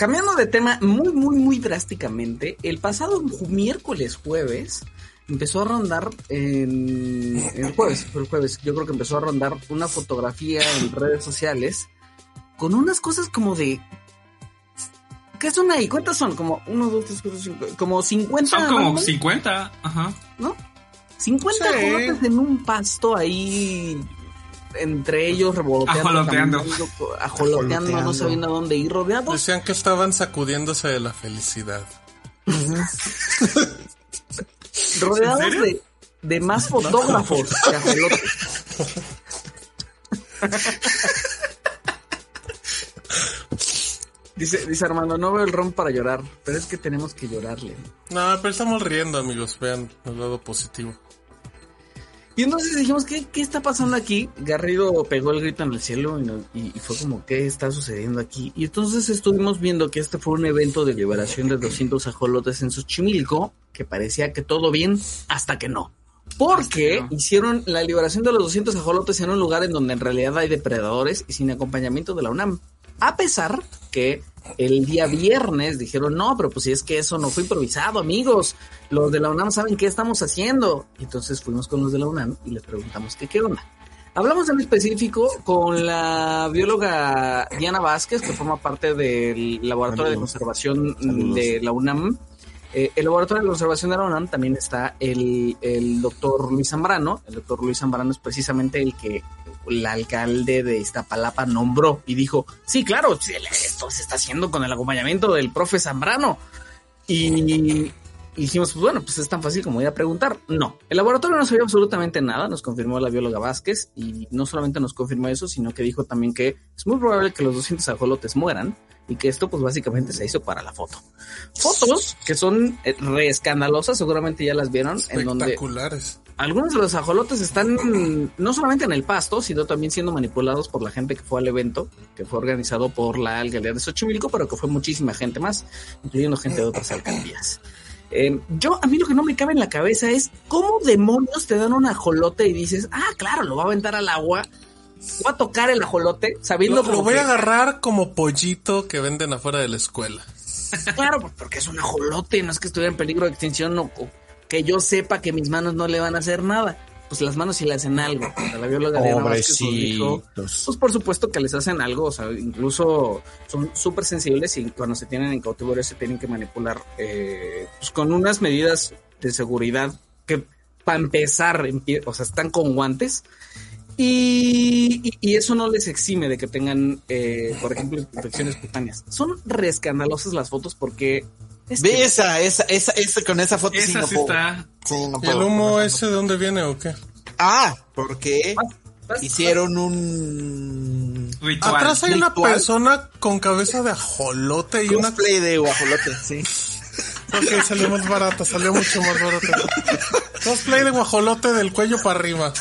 cambiando de tema muy, muy, muy drásticamente, el pasado miércoles, jueves, empezó a rondar en, el jueves, el jueves, yo creo que empezó a rondar una fotografía en redes sociales con unas cosas como de ¿Qué son ahí? ¿Cuántas son? Como uno, dos, tres, cuatro, cinco, como 50. Son como 50, ajá. ¿No? 50 sí. en un pasto ahí entre ellos revoloteando. Ajoloteando. Ajoloteando, no sabiendo a dónde ir, rodeados. Decían que estaban sacudiéndose de la felicidad. rodeados de, de, más fotógrafos que ajolotes. Dice, dice Armando, no veo el ron para llorar, pero es que tenemos que llorarle. No, pero estamos riendo, amigos, vean el lado positivo. Y entonces dijimos, ¿qué, qué está pasando aquí? Garrido pegó el grito en el cielo y, y, fue como, ¿qué está sucediendo aquí? Y entonces estuvimos viendo que este fue un evento de liberación de 200 ajolotes en Xochimilco, que parecía que todo bien, hasta que no. Porque hicieron la liberación de los 200 ajolotes en un lugar en donde en realidad hay depredadores y sin acompañamiento de la UNAM. A pesar que el día viernes dijeron, no, pero pues si es que eso no fue improvisado, amigos, los de la UNAM saben qué estamos haciendo. Entonces fuimos con los de la UNAM y les preguntamos qué qué onda. Hablamos en específico con la bióloga Diana Vázquez, que forma parte del laboratorio de conservación de la UNAM. Eh, el laboratorio de conservación de la UNAM también está el, el doctor Luis Zambrano. El doctor Luis Zambrano es precisamente el que el alcalde de Iztapalapa nombró y dijo, sí, claro, esto se está haciendo con el acompañamiento del profe Zambrano. Y, dijimos, pues bueno, pues es tan fácil como ir a preguntar. No, el laboratorio no sabía absolutamente nada, nos confirmó la bióloga Vázquez y no solamente nos confirmó eso, sino que dijo también que es muy probable que los 200 ajolotes mueran y que esto pues básicamente se hizo para la foto. Fotos que son eh, re escandalosas, seguramente ya las vieron. Espectaculares. En donde algunos de los ajolotes están no solamente en el pasto, sino también siendo manipulados por la gente que fue al evento, que fue organizado por la alcaldía de Xochimilco, pero que fue muchísima gente más, incluyendo gente de otras alcaldías. Eh, yo, a mí lo que no me cabe en la cabeza es cómo demonios te dan un ajolote y dices, ah, claro, lo va a aventar al agua Voy a tocar el ajolote sabiendo Lo, lo voy a agarrar como pollito que venden afuera de la escuela. Claro, pues, porque es un ajolote, no es que estuviera en peligro de extinción o, que yo sepa que mis manos no le van a hacer nada. Pues las manos sí le hacen algo. La bióloga dijo, pues por supuesto que les hacen algo, o sea, incluso son súper sensibles y cuando se tienen en cautiverio se tienen que manipular eh, pues con unas medidas de seguridad que para empezar, o sea, están con guantes y, y, eso no les exime de que tengan, eh, por ejemplo, infecciones cutáneas. Son rescandalosas las fotos porque... Ve esa, esa, esa, esa, con esa foto esa sí, está. Sí, no ¿Y el humo ese de dónde viene o qué? Ah, porque hicieron un ritual. Atrás hay una persona con cabeza de ajolote y una play de ajolote, sí. Ok, salió más barata, salió mucho más barata. Cosplay de guajolote del cuello para arriba.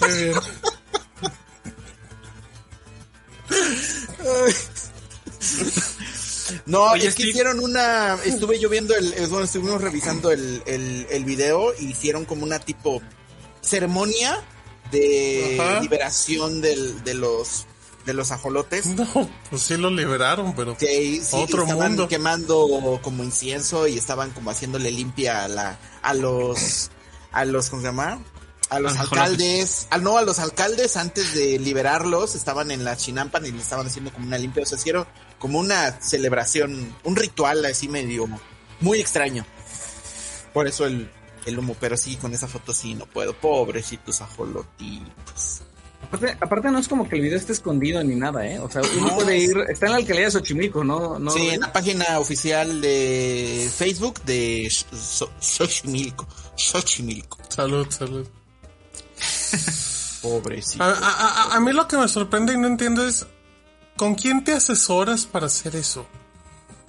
Muy bien. No, es que hicieron una. Estuve yo viendo el. Bueno, estuvimos revisando el, el, el video y hicieron como una tipo ceremonia de liberación del, de los de los ajolotes. No, pues sí lo liberaron, pero sí, otro estaban mundo. quemando como incienso y estaban como haciéndole limpia a la a los a los ¿cómo se llama? A los alcaldes, al no a los alcaldes antes de liberarlos estaban en la chinampan y le estaban haciendo como una limpia, o sea, hicieron como una celebración, un ritual así medio muy extraño. Por eso el, el humo, pero sí, con esa foto sí no puedo. Pobrecitos ajolotitos. Aparte, no es como que el video esté escondido ni nada, ¿eh? O sea, uno puede ir, está en la alcaldía de Xochimilco, ¿no? no sí, en la página oficial de Facebook de Xochimilco. Xochimilco. Salud, salud. Pobrecito. A, a, a, mí lo que me sorprende y no entiendo es, ¿con quién te asesoras para hacer eso?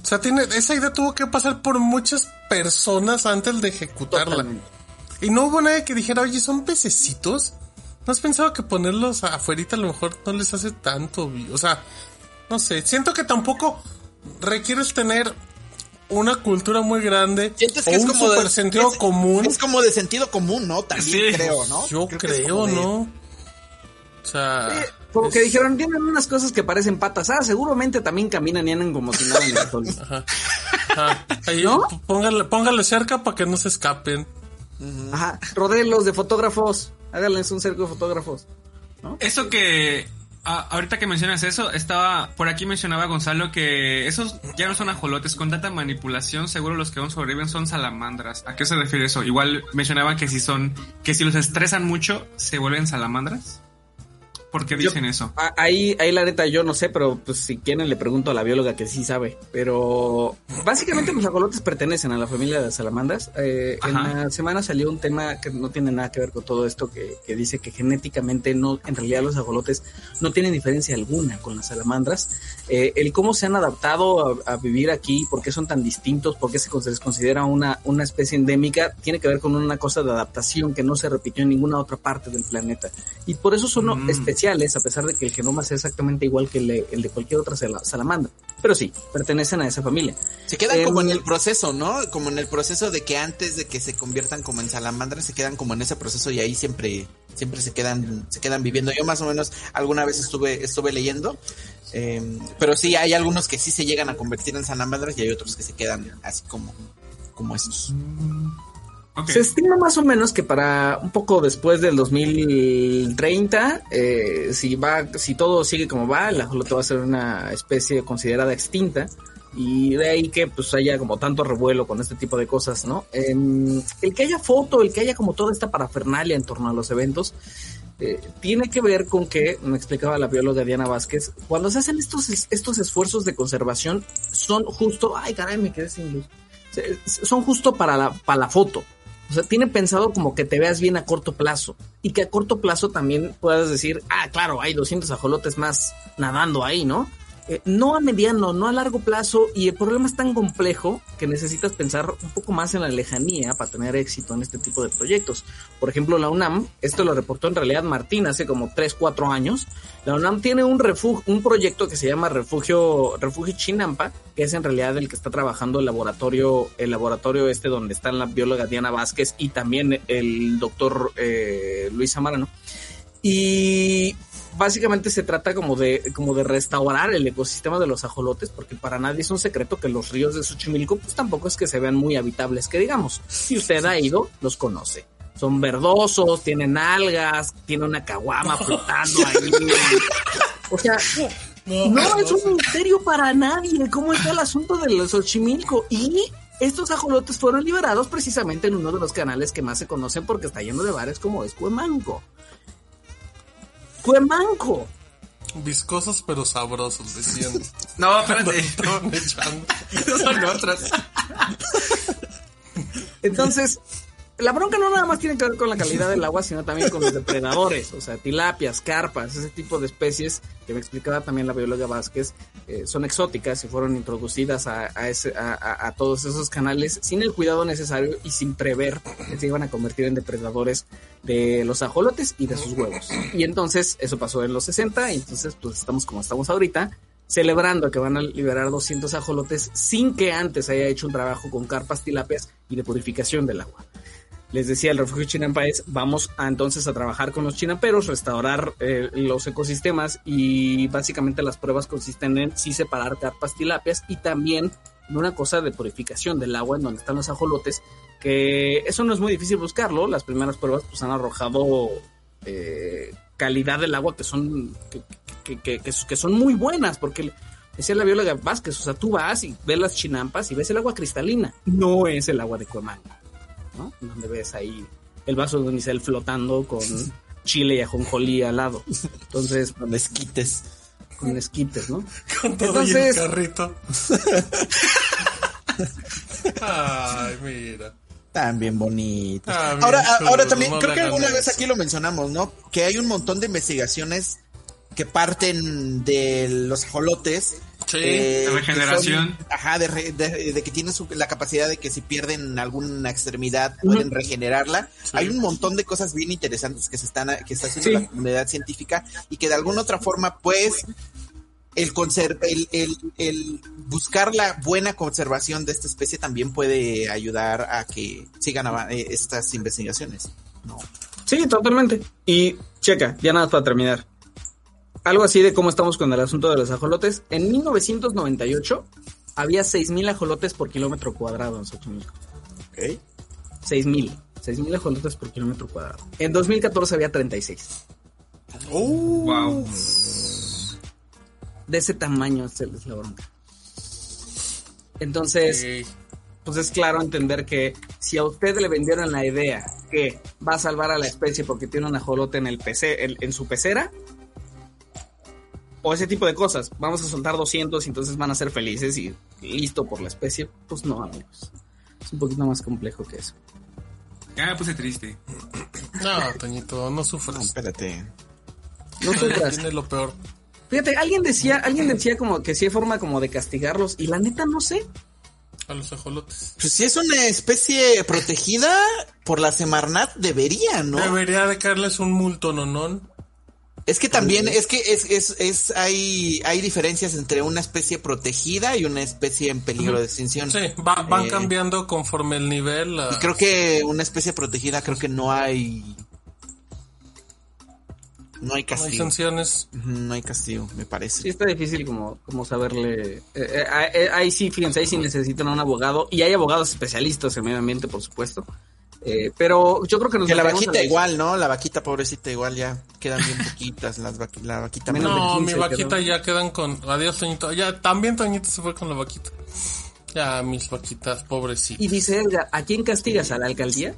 O sea, tiene, esa idea tuvo que pasar por muchas personas antes de ejecutarla. Y no hubo nadie que dijera, oye, son pececitos. ¿No has pensado que ponerlos afuera a lo mejor no les hace tanto? O sea, no sé, siento que tampoco requieres tener una cultura muy grande ¿Sientes que o es un como super de, sentido es, común. Es como de sentido común, ¿no? También Sí. creo, ¿no? Yo creo, de- ¿no? O sea, Como que dijeron, tienen unas cosas que parecen patas. Ah, seguramente también caminan y andan como si nada en el sol. Ajá. ¿No? póngale, póngale cerca para que no se escapen. Ajá. Rodelos de fotógrafos. Háganles un cerco de fotógrafos. ¿no? Eso que ahorita que mencionas eso, estaba por aquí mencionaba Gonzalo que esos ya no son ajolotes con tanta manipulación, seguro los que aún sobreviven son salamandras. ¿A qué se refiere eso? Igual mencionaban que si son que si los estresan mucho se vuelven salamandras. ¿Por qué dicen eso? Ahí, ahí la neta yo no sé, pero pues si quieren le pregunto a la bióloga que sí sabe. Pero básicamente los ajolotes pertenecen a la familia de salamandras. Eh, en la semana salió un tema que no tiene nada que ver con todo esto, que, que, dice que genéticamente no, en realidad los ajolotes no tienen diferencia alguna con las salamandras. Eh, el cómo se han adaptado a, vivir aquí, por qué son tan distintos, por qué se les considera una, una especie endémica, tiene que ver con una cosa de adaptación que no se repitió en ninguna otra parte del planeta. Y por eso son mm. A pesar de que el genoma sea exactamente igual que el de, cualquier otra salamandra. Pero sí, pertenecen a esa familia. Se quedan como en el proceso, ¿no? Como en el proceso de que antes de que se conviertan como en salamandras, se quedan como en ese proceso y ahí siempre siempre se quedan se quedan viviendo. Yo más o menos alguna vez estuve estuve leyendo, em, pero sí hay algunos que sí se llegan a convertir en salamandras y hay otros que se quedan así como como estos. Se estima más o menos que para un poco después del 2030, eh, si va, si todo sigue como va, el ajolote va a ser una especie considerada extinta y de ahí que pues haya como tanto revuelo con este tipo de cosas, ¿no? Em, el que haya foto, el que haya como toda esta parafernalia en torno a los eventos, eh, tiene que ver con que, me explicaba la bióloga Diana Vázquez, cuando se hacen estos, estos esfuerzos de conservación, son justo, ay caray, me quedé sin luz, son justo para la, para la foto. O sea, tiene pensado como que te veas bien a corto plazo y que a corto plazo también puedas decir, ah, claro, hay 200 ajolotes más nadando ahí, ¿no? Eh, no a mediano, no a largo plazo, y el problema es tan complejo que necesitas pensar un poco más en la lejanía para tener éxito en este tipo de proyectos. Por ejemplo, la UNAM, esto lo reportó en realidad Martín hace como 3, 4 años, la UNAM tiene un refugio, un proyecto que se llama Refugio, Refugio Chinampa, que es en realidad el que está trabajando el laboratorio, el laboratorio este donde está la bióloga Diana Vázquez y también el doctor eh, Luis Amarano. Y básicamente se trata como de, como de restaurar el ecosistema de los ajolotes, porque para nadie es un secreto que los ríos de Xochimilco, pues tampoco es que se vean muy habitables, que digamos. Si usted ha ido, los conoce. Son verdosos, tienen algas, tiene una caguama flotando ahí. O sea, no, es un misterio para nadie cómo está el asunto del Xochimilco. Y estos ajolotes fueron liberados precisamente en uno de los canales que más se conocen porque está lleno de bares como es Cuemanco. Cuemanco. Viscosos pero sabrosos, decían. no, espérate. Son otros. Entonces, la bronca no nada más tiene que ver con la calidad del agua, sino también con los depredadores, o sea, tilapias, carpas, ese tipo de especies que me explicaba también la bióloga Vázquez, eh, son exóticas y fueron introducidas a, a, todos esos canales sin el cuidado necesario y sin prever que se iban a convertir en depredadores de los ajolotes y de sus huevos. Y entonces eso pasó en los 60 y entonces pues estamos como estamos ahorita celebrando que van a liberar 200 ajolotes sin que antes haya hecho un trabajo con carpas, tilapias y de purificación del agua les decía, el refugio Chinampa es, vamos a, entonces a trabajar con los chinamperos, restaurar eh, los ecosistemas y básicamente las pruebas consisten en sí separar carpas tilapias y también en una cosa de purificación del agua en donde están los ajolotes, que eso no es muy difícil buscarlo, las primeras pruebas pues han arrojado eh, calidad del agua que son, que, que, que, son muy buenas, porque decía la bióloga Vázquez, o sea, tú vas y ves las chinampas y ves el agua cristalina, no es el agua de Donde ves ahí el vaso de unicel flotando con chile y ajonjolí al lado. Entonces. Con esquites. Con esquites, ¿no? Con todo el carrito. Ay, mira. También bonito. ahora, ahora también, creo que alguna vez aquí lo mencionamos, ¿no? Que hay un montón de investigaciones que parten de los ajolotes Sí, eh, de regeneración. ajá, de, que tienen la capacidad de que si pierden alguna extremidad pueden regenerarla. Hay un montón de cosas bien interesantes que se están que está haciendo la comunidad científica y que de alguna otra forma, pues, el, el, el, buscar la buena conservación de esta especie también puede ayudar a que sigan eh, estas investigaciones. ¿no? Sí, totalmente. Y checa, ya nada para terminar algo así de cómo estamos con el asunto de los ajolotes. En 1998 había 6.000 ajolotes por kilómetro cuadrado en Xochimilco. Ok. 6.000. 6.000 ajolotes por kilómetro cuadrado. En 2014 había 36. Wow. De ese tamaño es el- es la bronca. Entonces, pues es claro entender que si a usted le vendieron la idea que va a salvar a la especie porque tiene un ajolote en el PC, en, en su pecera, o ese tipo de cosas, vamos a soltar 200 y entonces van a ser felices y listo por la especie, pues no, amigos. Es un poquito más complejo que eso. Ya me puse triste. No, Toñito, no No, sufras. espérate. No sufras. Tiene lo peor. Fíjate, alguien decía, alguien decía como que sí hay forma como de castigarlos y la neta no sé. A los ajolotes. Pues si es una especie protegida por la Semarnat, debería, ¿no? Debería de caerles un multo, nonón. Es que también, es que es, es, es, hay, hay diferencias entre una especie protegida y una especie en peligro de extinción. Sí, va- van Eh, cambiando conforme el nivel. Y creo que una especie protegida, creo que no hay. No hay no hay castigo. sanciones. No hay castigo, me Sí parece. está difícil como, como saberle. eh, eh, eh, ahí sí, fíjense, ahí sí necesitan a un abogado. Y hay abogados especialistas en medio ambiente, por supuesto. Eh, pero yo creo que nos Que la vaquita igual, ¿no? La vaquita pobrecita igual ya quedan bien poquitas. Las vaqui- la vaquita Menos de No, 15 mi vaquita quedó. ya quedan con. Adiós, Toñito. Ya, también Toñito se fue con la vaquita. Ya, mis vaquitas, pobrecitas. Y dice Edgar, ¿a quién castigas? ¿A la alcaldía?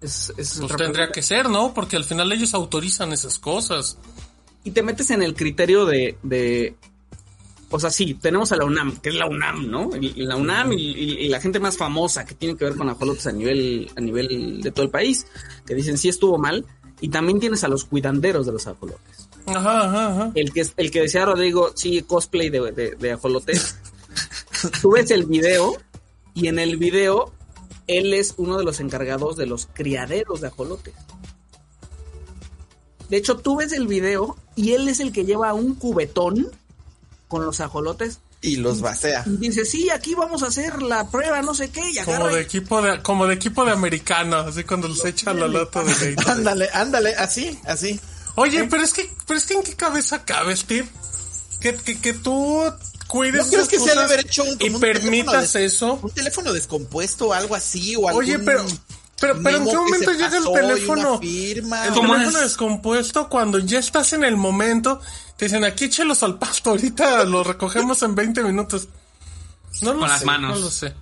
Es, Pues tendría pregunta. que ser, ¿no? Porque al final ellos autorizan esas cosas. Y te metes en el criterio de, de. O sea, sí, tenemos a la UNAM, que es la UNAM, ¿no? Y, la UNAM y, y- y la gente más famosa que tiene que ver con ajolotes a nivel, a nivel de todo el país, que dicen sí estuvo mal. Y también tienes a los cuidanderos de los ajolotes. Ajá, ajá, ajá. El que, el que decía Rodrigo, sí, cosplay de, de, de ajolotes. Tú ves el video y en el video él es uno de los encargados de los criaderos de ajolotes. De hecho, tú ves el video y él es el que lleva un cubetón con los ajolotes Y los vacea. y dice, sí, aquí vamos a hacer la prueba, no sé qué, y Como de y- equipo de, como de equipo de americano, así cuando les echa la lata de leite. Ándale, ándale, así, así. Oye, pero es que, pero es que en qué cabeza cabe, Steve? Que, que, que tú cuides ¿No crees que se ha de cosas haber hecho un, y un permitas de- eso? Un teléfono descompuesto o algo así, o Oye, algún pero, pero, pero ¿en qué momento llega el teléfono? firma? El ¿Cómo teléfono es? descompuesto cuando ya estás en el momento, te dicen aquí échelos al pasto, ahorita los recogemos en 20 minutos. No lo Con las manos. No lo sé.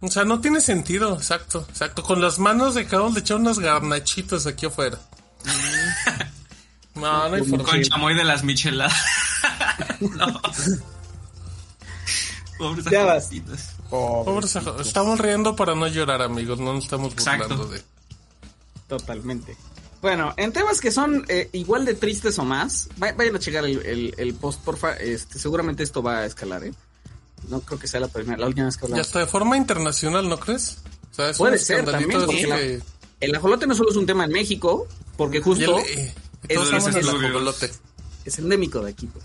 O sea, no tiene sentido, exacto, exacto. Con las manos de acabamos de echar unas garnachitas aquí afuera. No, no hay forma. Con chamoy de las micheladas. no. Pobres Ya vas. Pobres Estamos riendo para no llorar, amigos. No nos estamos burlando Exacto. de. Totalmente. Bueno, en temas que son eh, igual de tristes o más, va- vayan a checar el, el- el post, porfa. Este, seguramente esto va a escalar, ¿eh? No creo que sea la primera, la última vez que Y hablamos. hasta de forma internacional, ¿no crees? O sea, es Puede un ser también, porque El ajolote no solo es un tema en México, porque Y justo el- eh, es- es el ajolote. es endémico de aquí, pues.